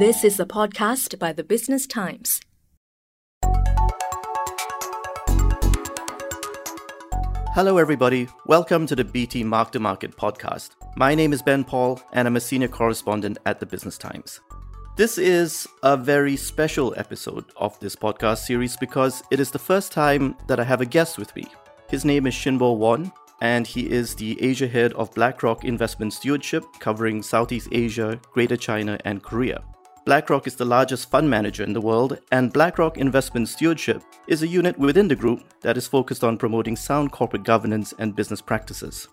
This is a podcast by the Business Times. Hello, everybody. Welcome to the BT Mark to Market podcast. My name is Ben Paul, and I'm a senior correspondent at the Business Times. This is a very special episode of this podcast series because it is the first time that I have a guest with me. His name is Shinbo Won, and he is the Asia head of BlackRock Investment Stewardship, covering Southeast Asia, Greater China, and Korea. BlackRock is the largest fund manager in the world, and BlackRock Investment Stewardship is a unit within the group that is focused on promoting sound corporate governance and business practices.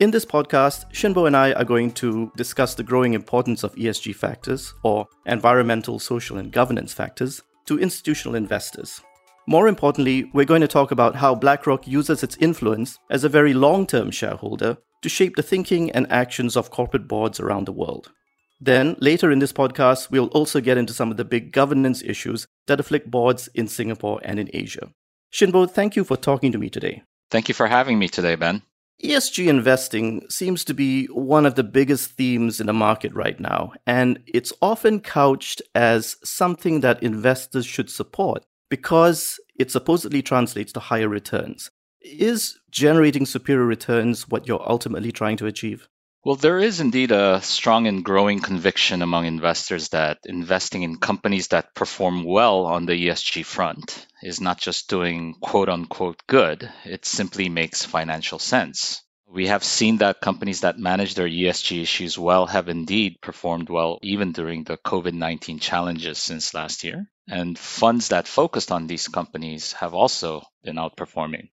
In this podcast, Shinbo and I are going to discuss the growing importance of ESG factors, or environmental, social, and governance factors, to institutional investors. More importantly, we're going to talk about how BlackRock uses its influence as a very long term shareholder to shape the thinking and actions of corporate boards around the world. Then, later in this podcast, we'll also get into some of the big governance issues that afflict boards in Singapore and in Asia. Shinbo, thank you for talking to me today. Thank you for having me today, Ben. ESG investing seems to be one of the biggest themes in the market right now, and it's often couched as something that investors should support because it supposedly translates to higher returns. Is generating superior returns what you're ultimately trying to achieve? Well, there is indeed a strong and growing conviction among investors that investing in companies that perform well on the ESG front is not just doing quote unquote good, it simply makes financial sense. We have seen that companies that manage their ESG issues well have indeed performed well even during the COVID 19 challenges since last year. And funds that focused on these companies have also been outperforming.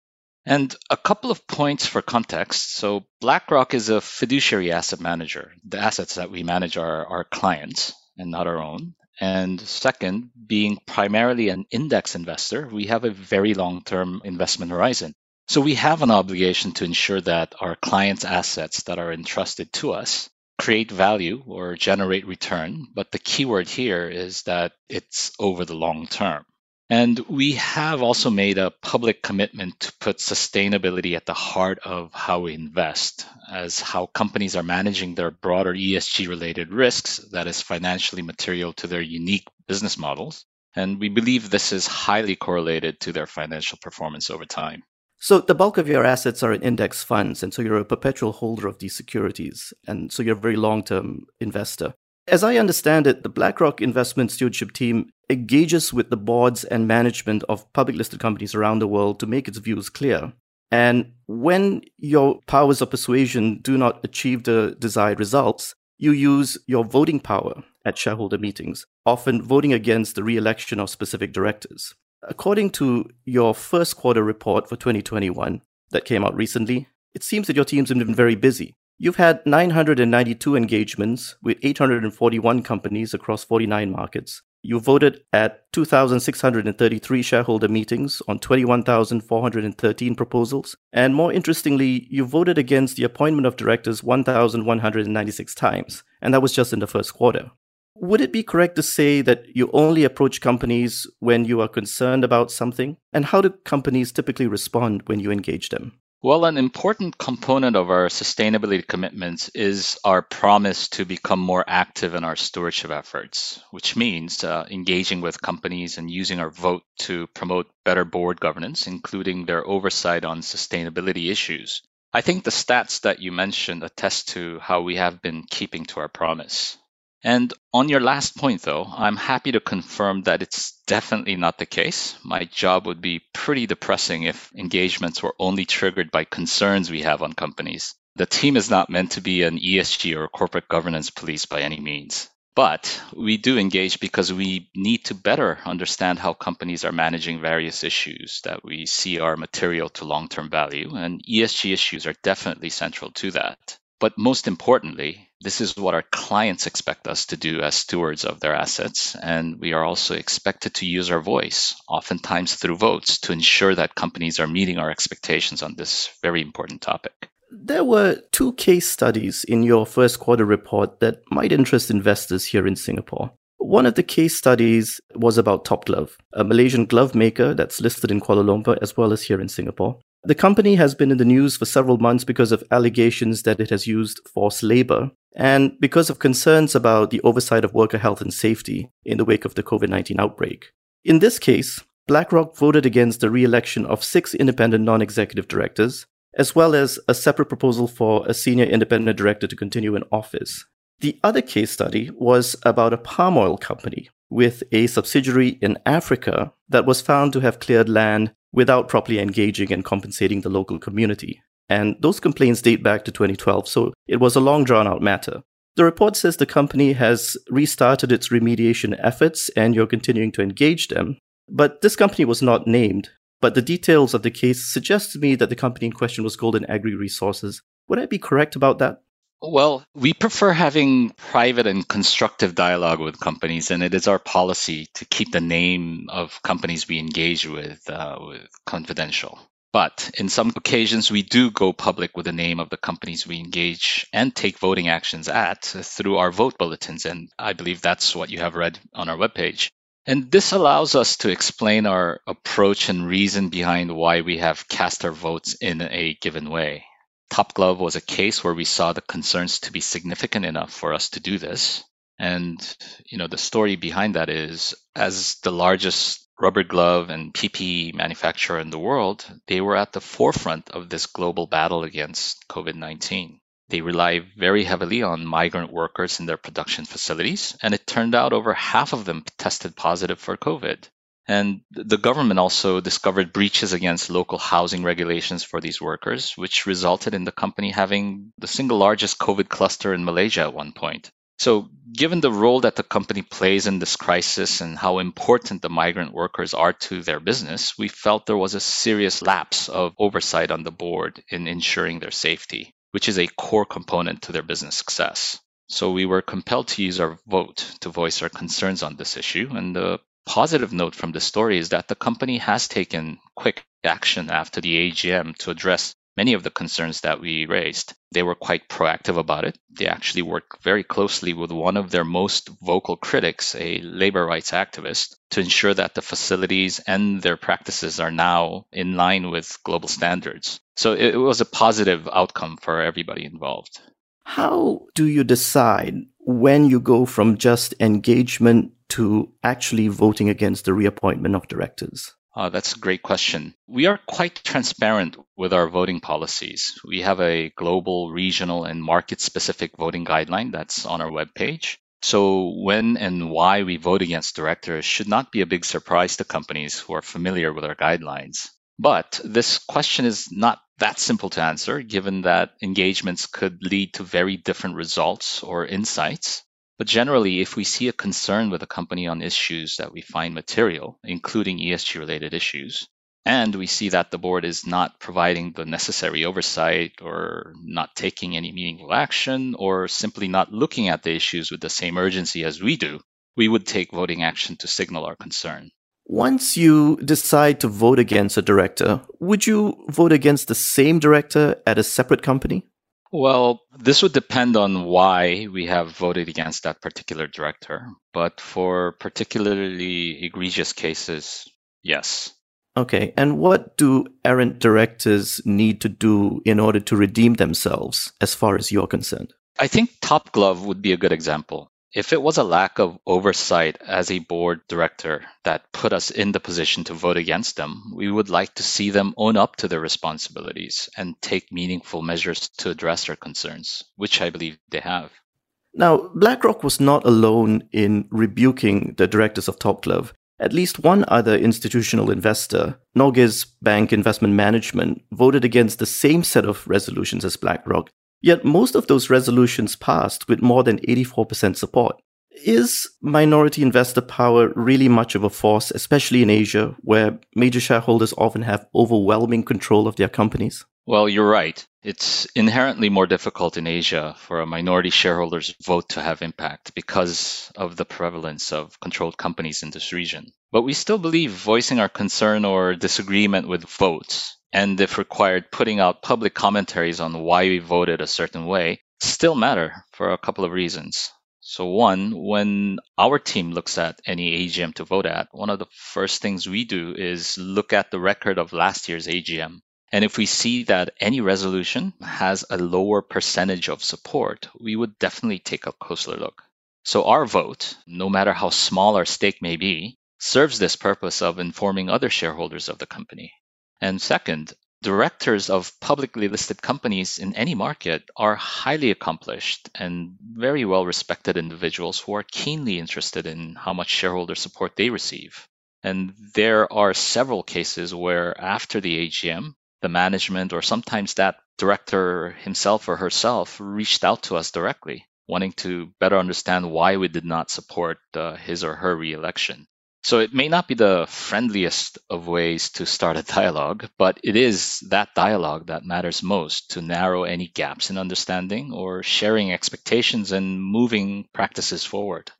And a couple of points for context. So, BlackRock is a fiduciary asset manager. The assets that we manage are our clients and not our own. And second, being primarily an index investor, we have a very long term investment horizon. So, we have an obligation to ensure that our clients' assets that are entrusted to us create value or generate return. But the key word here is that it's over the long term. And we have also made a public commitment to put sustainability at the heart of how we invest, as how companies are managing their broader ESG related risks that is financially material to their unique business models. And we believe this is highly correlated to their financial performance over time. So, the bulk of your assets are in index funds, and so you're a perpetual holder of these securities, and so you're a very long term investor. As I understand it, the BlackRock Investment Stewardship Team engages with the boards and management of public listed companies around the world to make its views clear. And when your powers of persuasion do not achieve the desired results, you use your voting power at shareholder meetings, often voting against the re election of specific directors. According to your first quarter report for 2021 that came out recently, it seems that your teams have been very busy. You've had 992 engagements with 841 companies across 49 markets. You voted at 2,633 shareholder meetings on 21,413 proposals. And more interestingly, you voted against the appointment of directors 1,196 times. And that was just in the first quarter. Would it be correct to say that you only approach companies when you are concerned about something? And how do companies typically respond when you engage them? Well, an important component of our sustainability commitments is our promise to become more active in our stewardship efforts, which means uh, engaging with companies and using our vote to promote better board governance, including their oversight on sustainability issues. I think the stats that you mentioned attest to how we have been keeping to our promise. And on your last point, though, I'm happy to confirm that it's definitely not the case. My job would be pretty depressing if engagements were only triggered by concerns we have on companies. The team is not meant to be an ESG or corporate governance police by any means. But we do engage because we need to better understand how companies are managing various issues that we see are material to long term value, and ESG issues are definitely central to that. But most importantly, this is what our clients expect us to do as stewards of their assets. And we are also expected to use our voice, oftentimes through votes, to ensure that companies are meeting our expectations on this very important topic. There were two case studies in your first quarter report that might interest investors here in Singapore. One of the case studies was about Top Glove, a Malaysian glove maker that's listed in Kuala Lumpur as well as here in Singapore. The company has been in the news for several months because of allegations that it has used forced labor and because of concerns about the oversight of worker health and safety in the wake of the COVID 19 outbreak. In this case, BlackRock voted against the re election of six independent non executive directors, as well as a separate proposal for a senior independent director to continue in office. The other case study was about a palm oil company with a subsidiary in Africa that was found to have cleared land without properly engaging and compensating the local community. And those complaints date back to 2012, so it was a long drawn out matter. The report says the company has restarted its remediation efforts and you're continuing to engage them. But this company was not named. But the details of the case suggest to me that the company in question was Golden Agri Resources. Would I be correct about that? Well, we prefer having private and constructive dialogue with companies, and it is our policy to keep the name of companies we engage with, uh, with confidential. But in some occasions, we do go public with the name of the companies we engage and take voting actions at through our vote bulletins. And I believe that's what you have read on our webpage. And this allows us to explain our approach and reason behind why we have cast our votes in a given way. Top Glove was a case where we saw the concerns to be significant enough for us to do this. And, you know, the story behind that is as the largest rubber glove and PPE manufacturer in the world, they were at the forefront of this global battle against COVID 19. They rely very heavily on migrant workers in their production facilities, and it turned out over half of them tested positive for COVID. And the government also discovered breaches against local housing regulations for these workers, which resulted in the company having the single largest COVID cluster in Malaysia at one point. So, given the role that the company plays in this crisis and how important the migrant workers are to their business, we felt there was a serious lapse of oversight on the board in ensuring their safety, which is a core component to their business success. So, we were compelled to use our vote to voice our concerns on this issue, and the positive note from the story is that the company has taken quick action after the AGM to address many of the concerns that we raised. They were quite proactive about it. They actually worked very closely with one of their most vocal critics, a labor rights activist, to ensure that the facilities and their practices are now in line with global standards. So it was a positive outcome for everybody involved. How do you decide when you go from just engagement to actually voting against the reappointment of directors? Uh, that's a great question. We are quite transparent with our voting policies. We have a global, regional, and market specific voting guideline that's on our webpage. So, when and why we vote against directors should not be a big surprise to companies who are familiar with our guidelines. But this question is not that simple to answer, given that engagements could lead to very different results or insights. But generally, if we see a concern with a company on issues that we find material, including ESG related issues, and we see that the board is not providing the necessary oversight or not taking any meaningful action or simply not looking at the issues with the same urgency as we do, we would take voting action to signal our concern. Once you decide to vote against a director, would you vote against the same director at a separate company? Well, this would depend on why we have voted against that particular director. But for particularly egregious cases, yes. Okay, and what do errant directors need to do in order to redeem themselves, as far as you're concerned? I think Top Glove would be a good example. If it was a lack of oversight as a board director that put us in the position to vote against them, we would like to see them own up to their responsibilities and take meaningful measures to address their concerns, which I believe they have. Now, BlackRock was not alone in rebuking the directors of Top Glove. At least one other institutional investor, Norges Bank Investment Management, voted against the same set of resolutions as BlackRock Yet most of those resolutions passed with more than 84% support. Is minority investor power really much of a force, especially in Asia, where major shareholders often have overwhelming control of their companies? Well, you're right. It's inherently more difficult in Asia for a minority shareholder's vote to have impact because of the prevalence of controlled companies in this region. But we still believe voicing our concern or disagreement with votes and if required, putting out public commentaries on why we voted a certain way still matter for a couple of reasons. So, one, when our team looks at any AGM to vote at, one of the first things we do is look at the record of last year's AGM. And if we see that any resolution has a lower percentage of support, we would definitely take a closer look. So our vote, no matter how small our stake may be, serves this purpose of informing other shareholders of the company. And second, directors of publicly listed companies in any market are highly accomplished and very well respected individuals who are keenly interested in how much shareholder support they receive. And there are several cases where after the AGM, the management or sometimes that director himself or herself reached out to us directly, wanting to better understand why we did not support uh, his or her reelection. So it may not be the friendliest of ways to start a dialogue, but it is that dialogue that matters most to narrow any gaps in understanding or sharing expectations and moving practices forward.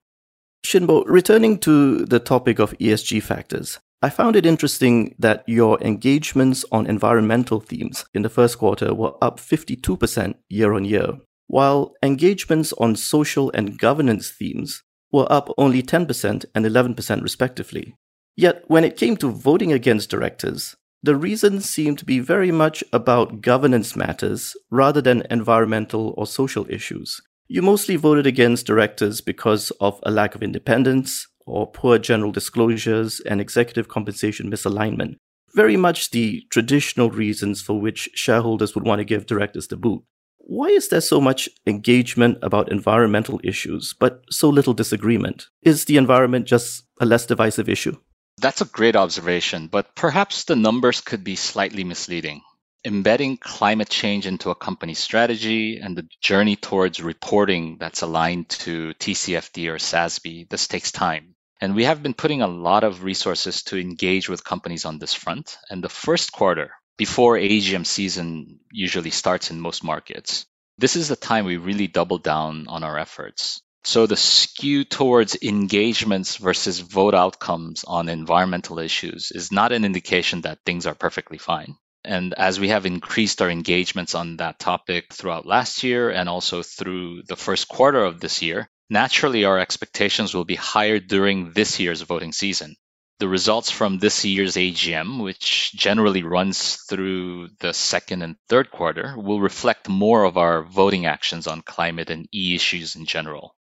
Shinbo, returning to the topic of ESG factors, I found it interesting that your engagements on environmental themes in the first quarter were up 52% year on year, while engagements on social and governance themes were up only 10% and 11% respectively. Yet, when it came to voting against directors, the reasons seemed to be very much about governance matters rather than environmental or social issues. You mostly voted against directors because of a lack of independence, or poor general disclosures and executive compensation misalignment, very much the traditional reasons for which shareholders would want to give directors the boot. Why is there so much engagement about environmental issues, but so little disagreement? Is the environment just a less divisive issue? That's a great observation, but perhaps the numbers could be slightly misleading. Embedding climate change into a company's strategy and the journey towards reporting that's aligned to TCFD or SASB, this takes time. And we have been putting a lot of resources to engage with companies on this front. And the first quarter, before AGM season usually starts in most markets, this is the time we really double down on our efforts. So the skew towards engagements versus vote outcomes on environmental issues is not an indication that things are perfectly fine. And as we have increased our engagements on that topic throughout last year and also through the first quarter of this year, Naturally, our expectations will be higher during this year's voting season. The results from this year's AGM, which generally runs through the second and third quarter, will reflect more of our voting actions on climate and E issues in general.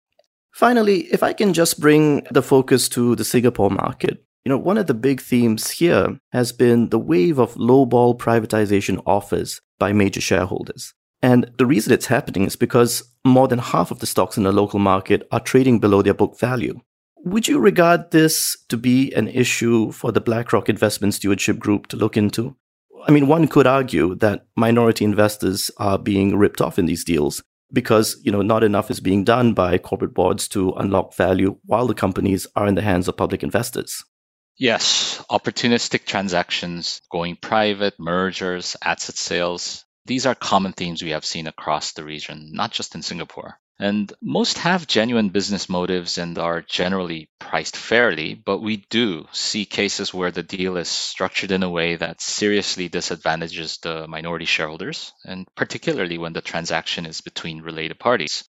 Finally, if I can just bring the focus to the Singapore market. You know, one of the big themes here has been the wave of lowball privatization offers by major shareholders. And the reason it's happening is because more than half of the stocks in the local market are trading below their book value. Would you regard this to be an issue for the BlackRock Investment Stewardship Group to look into? I mean, one could argue that minority investors are being ripped off in these deals because, you know, not enough is being done by corporate boards to unlock value while the companies are in the hands of public investors. Yes, opportunistic transactions, going private, mergers, asset sales, these are common themes we have seen across the region, not just in Singapore. And most have genuine business motives and are generally priced fairly, but we do see cases where the deal is structured in a way that seriously disadvantages the minority shareholders, and particularly when the transaction is between related parties.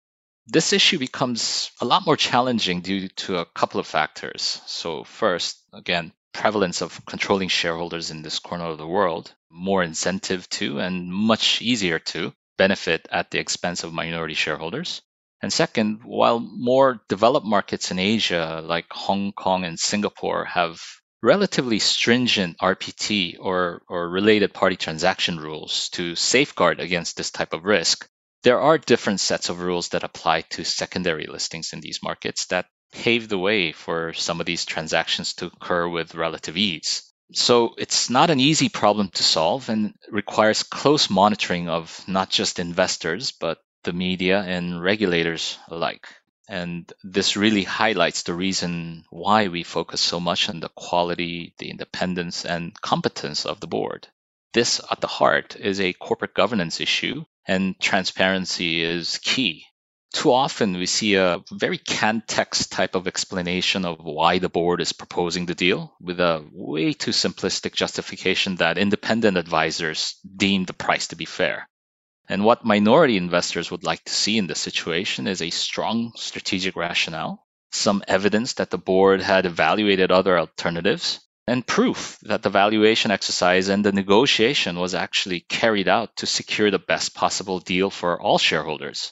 This issue becomes a lot more challenging due to a couple of factors. So, first, again, prevalence of controlling shareholders in this corner of the world, more incentive to and much easier to benefit at the expense of minority shareholders. And second, while more developed markets in Asia like Hong Kong and Singapore have relatively stringent RPT or, or related party transaction rules to safeguard against this type of risk, there are different sets of rules that apply to secondary listings in these markets that pave the way for some of these transactions to occur with relative ease. So it's not an easy problem to solve and requires close monitoring of not just investors, but the media and regulators alike. And this really highlights the reason why we focus so much on the quality, the independence, and competence of the board. This, at the heart, is a corporate governance issue, and transparency is key too often we see a very canned text type of explanation of why the board is proposing the deal with a way too simplistic justification that independent advisors deem the price to be fair. And what minority investors would like to see in this situation is a strong strategic rationale, some evidence that the board had evaluated other alternatives, and proof that the valuation exercise and the negotiation was actually carried out to secure the best possible deal for all shareholders.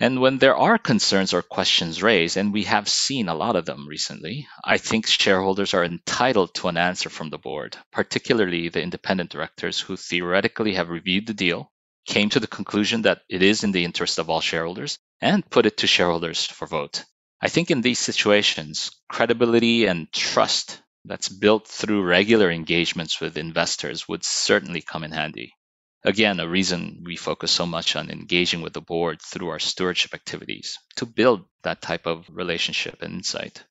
And when there are concerns or questions raised, and we have seen a lot of them recently, I think shareholders are entitled to an answer from the board, particularly the independent directors who theoretically have reviewed the deal, came to the conclusion that it is in the interest of all shareholders, and put it to shareholders for vote. I think in these situations, credibility and trust that's built through regular engagements with investors would certainly come in handy again, a reason we focus so much on engaging with the board through our stewardship activities to build that type of relationship and insight.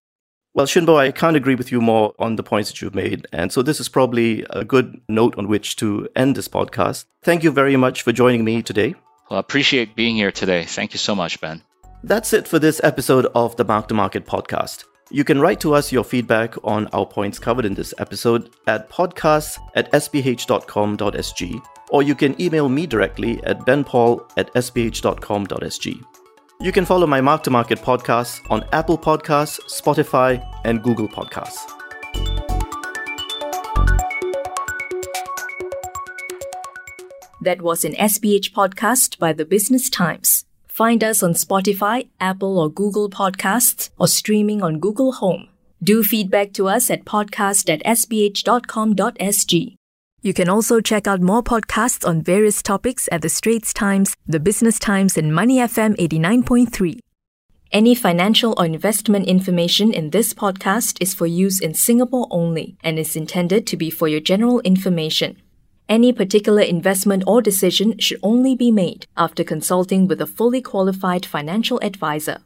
Well, Shinbo, I can't agree with you more on the points that you've made. And so this is probably a good note on which to end this podcast. Thank you very much for joining me today. Well, I appreciate being here today. Thank you so much, Ben. That's it for this episode of the Mark to Market podcast. You can write to us your feedback on our points covered in this episode at podcasts at sph.com.sg or you can email me directly at benpaul at sph.com.sg. You can follow my Mark to Market podcast on Apple Podcasts, Spotify, and Google Podcasts. That was an SPH podcast by the Business Times. Find us on Spotify, Apple or Google Podcasts, or streaming on Google Home. Do feedback to us at podcast at sph.com.sg. You can also check out more podcasts on various topics at The Straits Times, The Business Times, and Money FM 89.3. Any financial or investment information in this podcast is for use in Singapore only and is intended to be for your general information. Any particular investment or decision should only be made after consulting with a fully qualified financial advisor.